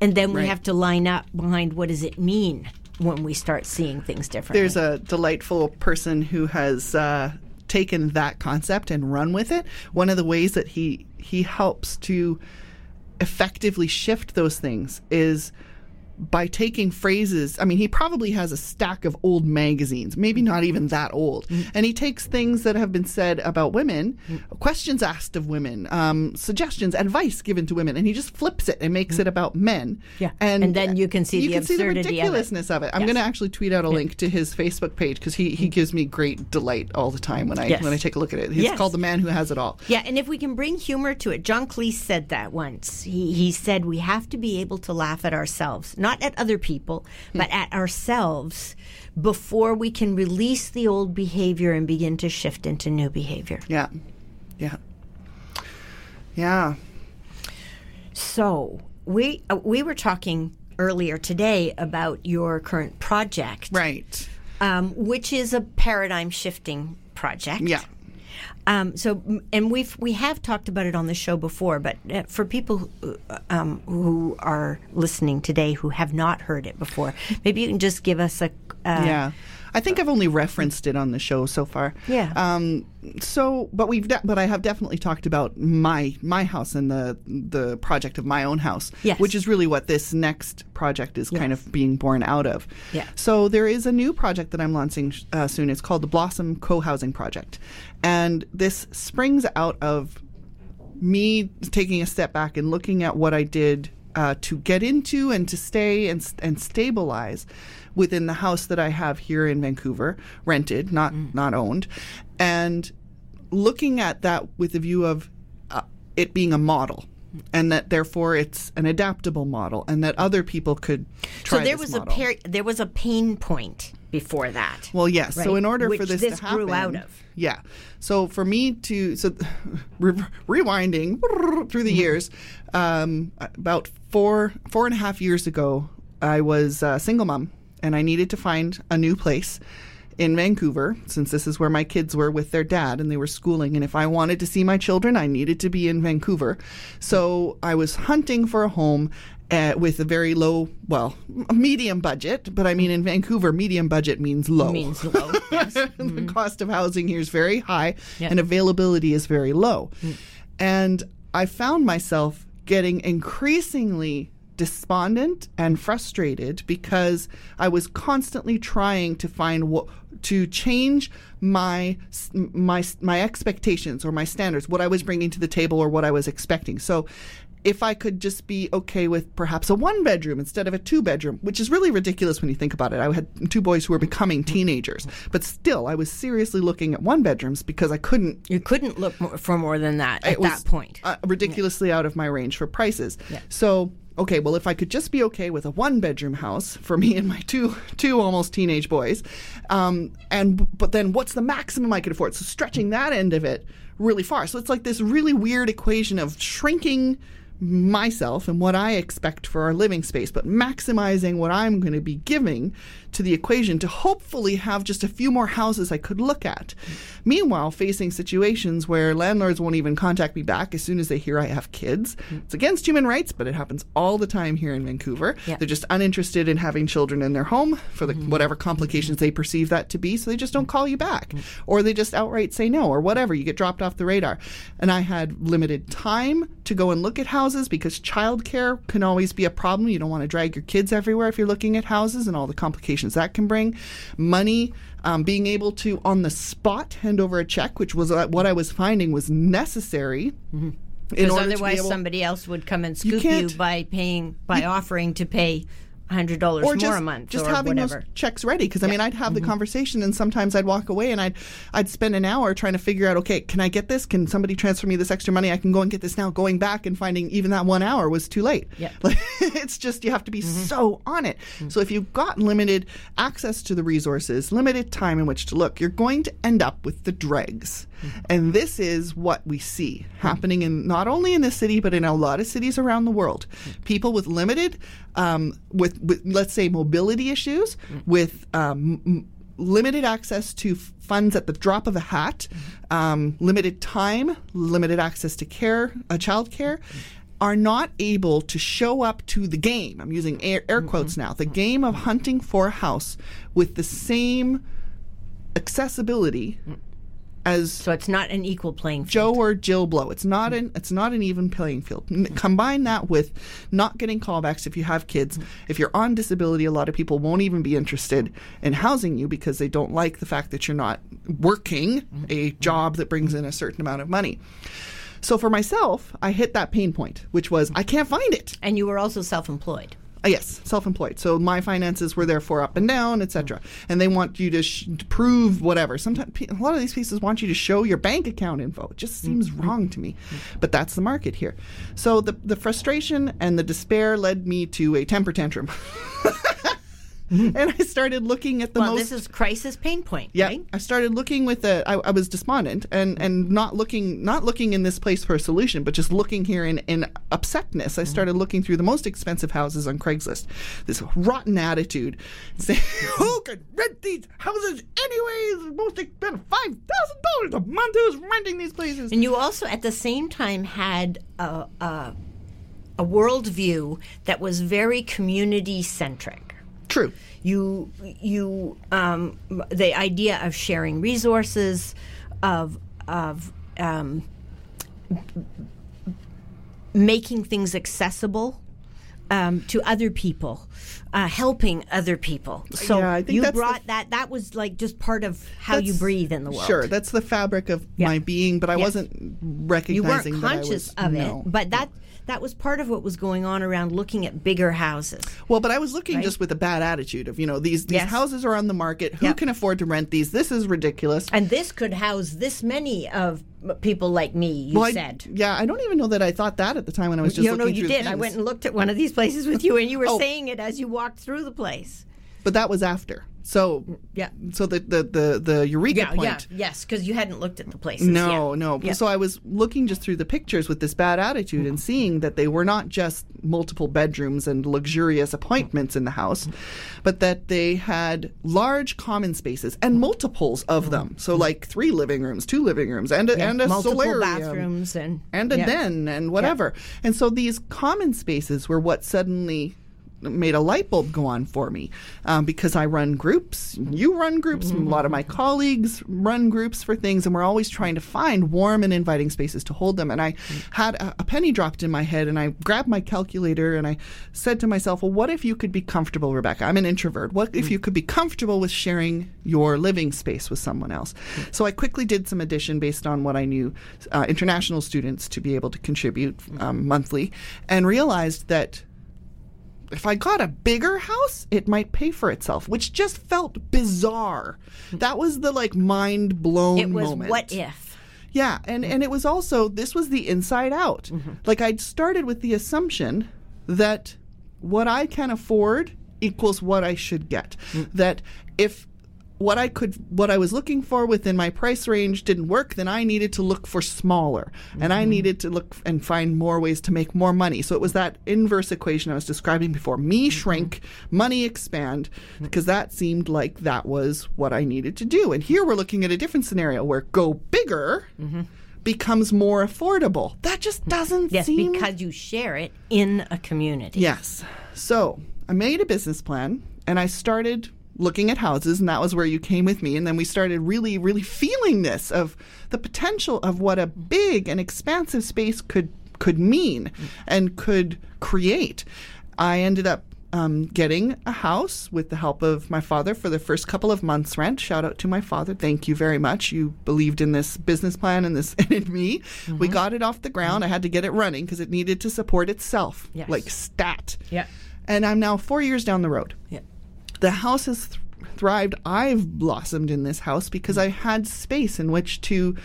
and then we Right. have to line up behind what does it mean when we start seeing things differently. There's a delightful person who has uh, taken that concept and run with it. One of the ways that he he helps to effectively shift those things is by taking phrases. I mean, he probably has a stack of old magazines, maybe not even that old, Mm. and he takes things that have been said about women, questions asked of women, um, suggestions, advice given to women, and he just flips it and makes it about men. Yeah. and, And then you can see you the can see the absurdity of it. ridiculousness of it. I'm Yes. going to actually tweet out a link to his Facebook page because he, he gives me great delight all the time when I Yes. when I take a look at it. He's Yes. called the man who has it all. Yeah, and if we can bring humor to it, John Cleese said that once. He he said we have to be able to laugh at ourselves, not at other people, but at ourselves before we can release the old behavior and begin to shift into new behavior. Yeah, yeah, yeah. So, we uh, we were talking earlier today about your current project. Right. Um, which is a paradigm shifting project. Yeah. Um, so, and we've we have talked about it on the show before, but uh, for people who, uh, um, who are listening today who have not heard it before, maybe you can just give us a uh, yeah. I think I've only referenced it on the show so far. Yeah. Um. So, but we've, de- but I have definitely talked about my my house and the the project of my own house. Yes. Which is really what this next project is kind of being born out of. Yeah. So there is a new project that I'm launching uh, soon. It's called the Blossom Co-housing Project, and this springs out of me taking a step back and looking at what I did uh, to get into and to stay and and stabilize within the house that I have here in Vancouver, rented, not not owned, and looking at that with the view of uh, it being a model. And that therefore it's an adaptable model, and that other people could try So there was model. a per- there was a pain point before that. Well, yes. So in order Which for this, this to happen, grew out of. yeah. So for me to so re- rewinding through the years, um, about four four and a half years ago, I was a single mom, and I needed to find a new place in Vancouver, since this is where my kids were with their dad and they were schooling. And if I wanted to see my children, I needed to be in Vancouver. So I was hunting for a home uh, with a very low, well, medium budget. But I mean, in Vancouver, medium budget means low. Means low. yes. the cost of housing here is very high and availability is very low. And I found myself getting increasingly despondent and frustrated because I was constantly trying to find what to change my my my expectations or my standards what I was bringing to the table or what I was expecting. So if I could just be okay with perhaps a one bedroom instead of a two bedroom, which is really ridiculous when you think about it. I had two boys who were becoming teenagers, but still, I was seriously looking at one bedrooms because I couldn't You couldn't look for more than that at that point. uh, ridiculously out of my range for prices. Yeah. So okay, well if I could just be okay with a one bedroom house for me and my two two almost teenage boys, um, and but then what's the maximum I could afford? So stretching that end of it really far. So it's like this really weird equation of shrinking myself and what I expect for our living space, but maximizing what I'm going to be giving to the equation to hopefully have just a few more houses I could look at. Meanwhile, facing situations where landlords won't even contact me back as soon as they hear I have kids. Mm-hmm. It's against human rights, but it happens all the time here in Vancouver. They're just uninterested in having children in their home for the mm-hmm. whatever complications they perceive that to be, so they just don't mm-hmm. call you back. Or they just outright say no or whatever. You get dropped off the radar. And I had limited time to go and look at houses because childcare can always be a problem. You don't want to drag your kids everywhere if you're looking at houses and all the complications that can bring. Money, um, being able to on the spot hand over a check, which was uh, what I was finding was necessary. In Because otherwise, able- somebody else would come and scoop you, can't- by paying by offering to pay hundred dollars or more just, a month just having whatever. those checks ready because i mean i'd have the mm-hmm. conversation and sometimes i'd walk away and i'd i'd spend an hour trying to figure out okay can i get this? Can somebody transfer me this extra money? I can go and get this now. Going back and finding even that one hour was too late. Yeah. like it's just you have to be mm-hmm. so on it. Mm-hmm. So if you've got limited access to the resources limited time in which to look you're going to end up with the dregs and this is what we see happening in not only in this city but in a lot of cities around the world. People with limited um, with, with let's say mobility issues with um, m- limited access to f- funds at the drop of a hat um, limited time limited access to care uh, child care are not able to show up to the game. I'm using air, air quotes now. The game of hunting for a house with the same accessibility as so it's not an equal playing field. Joe or Jill Blow. It's not an it's not an even playing field. N- combine that with not getting callbacks if you have kids. Mm-hmm. If you're on disability, a lot of people won't even be interested in housing you because they don't like the fact that you're not working mm-hmm. a job that brings in a certain amount of money. So for myself, I hit that pain point, which was I can't find it. and you were also self-employed. Uh, yes, self-employed. So my finances were therefore up and down, etc. And they want you to, sh- to prove whatever. Sometimes a lot of these pieces want you to show your bank account info. It just seems wrong to me. But that's the market here. So the the frustration and the despair led me to a temper tantrum. and I started looking at the well, most this is crisis pain point, yeah, right? I started looking with a. I, I was despondent and and not looking not looking in this place for a solution, but just looking here in in upsetness. I started mm-hmm. looking through the most expensive houses on Craigslist. This rotten attitude, saying, "Who could rent these houses anyways? Most expensive, five thousand dollars a month. Who's renting these places?" And you also, at the same time, had a, a, a worldview that was very community centric. True. You, you, um, the idea of sharing resources, of of um, making things accessible um, to other people, uh, helping other people. So Yeah, you that's the- brought that. That was like just part of how you breathe in the world. Sure, that's the fabric of Yeah. my being, but I Yes. wasn't recognizing. you weren't that I conscious was- of no. it, but that that was part of what was going on around looking at bigger houses. Well, but I was looking Right? just with a bad attitude of, you know, these these Yes. houses are on the market. Who Yep. can afford to rent these? This is ridiculous. And this could house this many of people like me. You Well, I- said. yeah, I don't even know that I thought that at the time when I was just you know, looking you through did. I went and looked at one of these places with you, and you were Oh. saying it as you walked through the place. but that was after. So Yeah. So the the the, the eureka Yeah, point. yeah, yes, because you hadn't looked at the places. No, yet. no. Yeah. So I was looking just through the pictures with this bad attitude and seeing that they were not just multiple bedrooms and luxurious appointments in the house, but that they had large common spaces and multiples of mm. them. So like three living rooms, two living rooms, and a, Yeah, and a multiple solarium. bathrooms and and a den and whatever. And so these common spaces were what suddenly made a light bulb go on for me um, because I run groups. You run groups. A lot of my colleagues run groups for things, and we're always trying to find warm and inviting spaces to hold them. And I had a, a penny dropped in my head, and I grabbed my calculator and I said to myself, "Well, what if you could be comfortable, Rebecca? I'm an introvert. What if you could be comfortable with sharing your living space with someone else?" So I quickly did some addition based on what I knew uh, international students to be able to contribute um, monthly, and realized that if I got a bigger house, it might pay for itself, which just felt bizarre. That was the like mind blown It was moment. what if. Yeah, and and it was also this was the inside out. Mm-hmm. Like I'd started with the assumption that what I can afford equals what I should get. Mm. That if what I could what I was looking for within my price range didn't work, then I needed to look for smaller. And I mm-hmm. needed to look and find more ways to make more money. So it was that inverse equation I was describing before. Me mm-hmm. shrink, money expand, mm-hmm. because that seemed like that was what I needed to do. And here we're looking at a different scenario where go bigger becomes more affordable. That just doesn't Yes, seem because you share it in a community. Yes. So I made a business plan and I started looking at houses, and that was where you came with me. And then we started really, really feeling this of the potential of what a big and expansive space could could mean and could create. I ended up um, getting a house with the help of my father for the first couple of months' rent. Shout out to my father. Thank you very much. You believed in this business plan and this and in me. We got it off the ground. I had to get it running because it needed to support itself, Yes. like stat. Yeah. And I'm now four years down the road. Yeah. The house has th- thrived. I've blossomed in this house because I had space in which to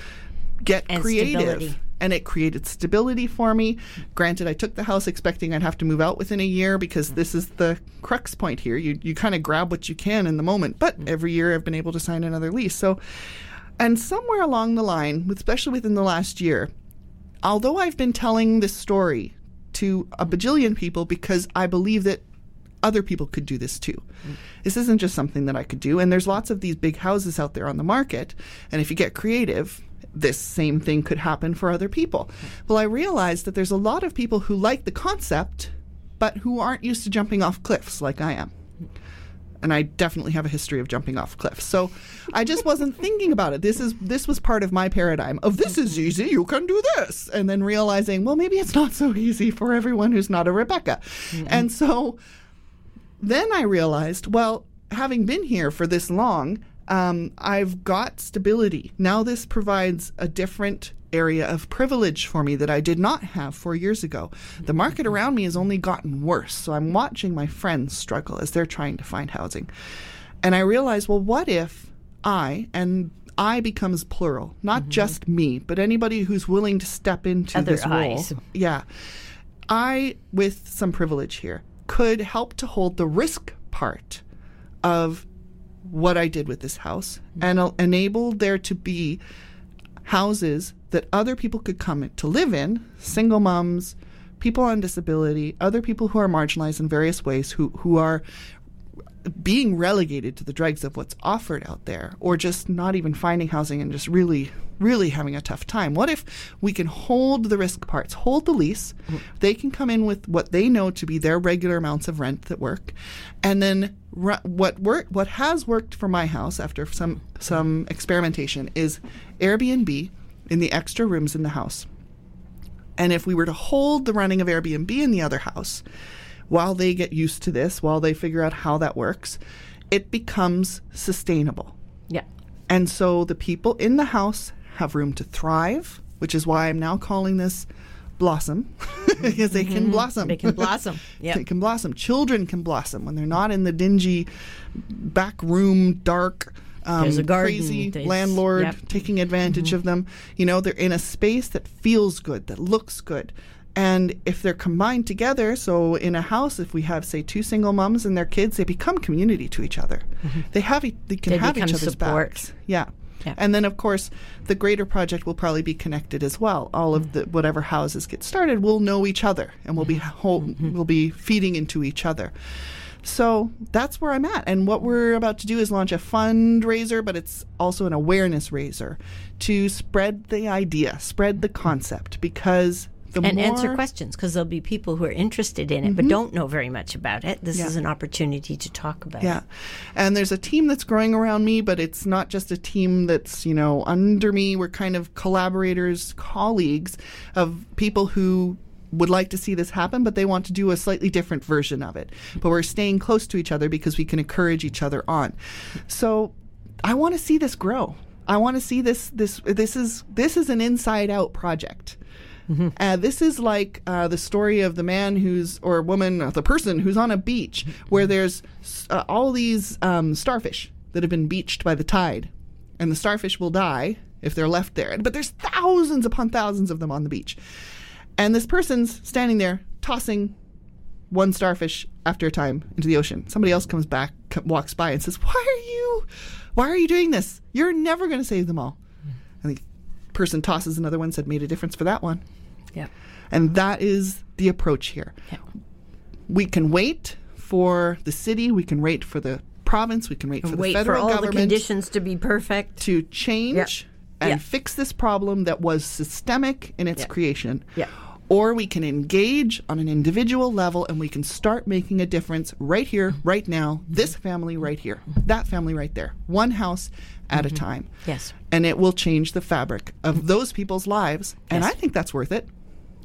get And creative. stability. And it created stability for me. Granted, I took the house expecting I'd have to move out within a year because mm-hmm. this is the crux point here. You you kind of grab what you can in the moment, but mm-hmm. every year I've been able to sign another lease. So, and somewhere along the line, especially within the last year, although I've been telling this story to a bajillion people because I believe that other people could do this too. This isn't just something that I could do. And there's lots of these big houses out there on the market. And if you get creative, this same thing could happen for other people. Well, I realized that there's a lot of people who like the concept, but who aren't used to jumping off cliffs like I am and I definitely have a history of jumping off cliffs. So I just wasn't thinking about it. This is this was part of my paradigm of this is easy, you can do this, and then realizing, well, maybe it's not so easy for everyone who's not a Rebecca. Mm-hmm. And so then I realized, well, having been here for this long, um, I've got stability. Now this provides a different area of privilege for me that I did not have four years ago. The market around me has only gotten worse, so I'm watching my friends struggle as they're trying to find housing. And I realized, well, what if I, and I becomes plural, not just me, but anybody who's willing to step into Other this role. Yeah. I, with some privilege here, could help to hold the risk part of what I did with this house and el- enable there to be houses that other people could come to live in, single moms, people on disability, other people who are marginalized in various ways who, who are being relegated to the dregs of what's offered out there or just not even finding housing and just really really having a tough time what if we can hold the risk parts hold the lease mm-hmm. they can come in with what they know to be their regular amounts of rent that work and then what work what has worked for my house after some some experimentation is airbnb in the extra rooms in the house and if we were to hold the running of Airbnb in the other house while they get used to this, while they figure out how that works, it becomes sustainable. Yeah. And so the people in the house have room to thrive, which is why I'm now calling this blossom because they can blossom. Mm-hmm. They can blossom. Yep. They can blossom. Children can blossom when they're not in the dingy back room, dark, um, crazy there's- landlord yep. Mm-hmm. taking advantage of them. You know, they're in a space that feels good, that looks good. And if they're combined together, so in a house, if we have, say, two single moms and their kids, they become community to each other. They have, e- they can Mm-hmm. They have each other's support. backs. Yeah. Yeah. And then, of course, the greater project will probably be connected as well. All of mm-hmm. the whatever houses get started will know each other, and will be mm-hmm. whole, mm-hmm. will be feeding into each other. So that's where I'm at. And what we're about to do is launch a fundraiser, but it's also an awareness raiser to spread the idea, spread the concept, because the and more answer questions because there'll be people who are interested in it but mm-hmm. don't know very much about it. This Yeah. is an opportunity to talk about Yeah. it. Yeah. And there's a team that's growing around me, but it's not just a team that's, you know, under me. We're kind of collaborators, colleagues of people who would like to see this happen, but they want to do a slightly different version of it. But we're staying close to each other because we can encourage each other on. So I want to see this grow. I want to see this this this is this is an inside out project. Uh, this is like uh, the story of the man who's, or woman, uh, the person who's on a beach where there's uh, all these um, starfish that have been beached by the tide. And the starfish will die if they're left there. But there's thousands upon thousands of them on the beach. And this person's standing there tossing one starfish after a time into the ocean. Somebody else comes back, walks by, and says, "Why are you? Why are you doing this? You're never going to save them all." And the person tosses another one, said, "Made a difference for that one." Yeah. And that is the approach here. We can wait for the city, we can wait for the province, we can wait for the Wait for federal all the conditions to be perfect. to change and fix this problem that was systemic in its creation. Yeah. Or we can engage on an individual level and we can start making a difference right here, mm-hmm. right now, this family right here, that family right there, one house at a mm-hmm. time. Yes. And it will change the fabric of those people's lives. And Yes. I think that's worth it.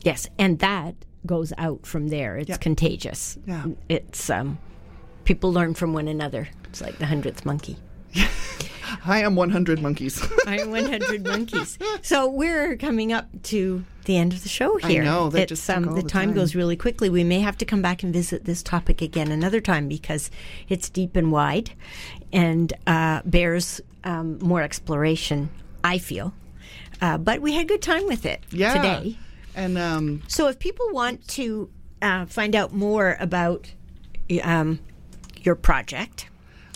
Yes, and that goes out from there. It's Yeah. contagious. Yeah. It's um, people learn from one another. It's like the hundredth monkey. I am 100 monkeys. I am 100 monkeys. So we're coming up to the end of the show here. I here. know, that just took um, the the time time. goes really quickly. We may have to come back and visit this topic again another time because it's deep and wide and uh, bears um, more exploration. I feel, uh, but we had a good time with it yeah. today. And um, So if people want to uh, find out more about um, your project,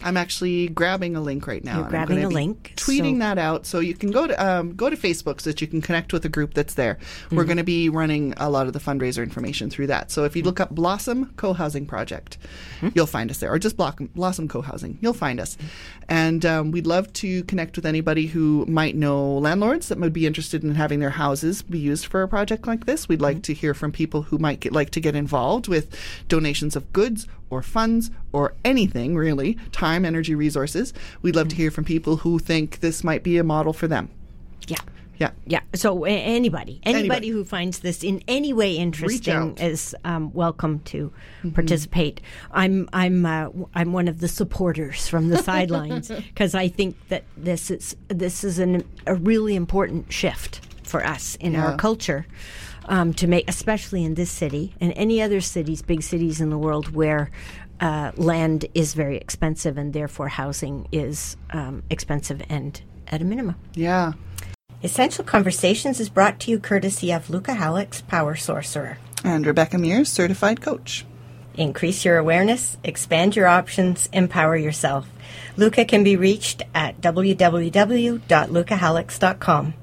I'm actually grabbing a link right now. You're grabbing a link, tweeting so- that out, so you can go to um, go to Facebook so that you can connect with a group that's there. We're Mm-hmm. going to be running a lot of the fundraiser information through that. So if you look up Blossom Co-housing Project, Hmm? you'll find us there, or just Block- Blossom Co-housing, you'll find us. And um, we'd love to connect with anybody who might know landlords that would be interested in having their houses be used for a project like this. We'd like to hear from people who might get, like to get involved with donations of goods or funds or anything really, time, energy, resources. We'd love to hear from people who think this might be a model for them. yeah. Yeah. Yeah. So anybody, anybody, Anybody. who finds this in any way interesting. Mm-hmm. is um, welcome to participate. I'm I'm uh, I'm one of the supporters from the sidelines because I think that this is this is an, a really important shift for us in our culture. Um, to make, especially in this city and any other cities, big cities in the world where uh, land is very expensive and therefore housing is um, expensive and at a minimum. Yeah. Essential Conversations is brought to you courtesy of Luca Hallex Power Sorcerer. And Rebecca Mears, certified coach. Increase your awareness, expand your options, empower yourself. Luca can be reached at www.lucahallex.com.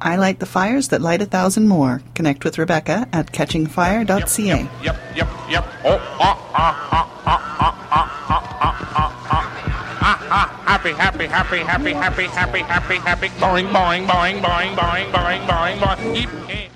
I light the fires that light a thousand more. Connect with Rebecca at catchingfire.ca. Yep, yep, yep. Oh, ah, ah, ah, ah, ah, ah, ah, ah, ah, ah. Ah, ah, happy, happy, happy, happy, happy, happy, happy, happy. Boing, boing, boing, boing, boing, boing, boing, boing. It.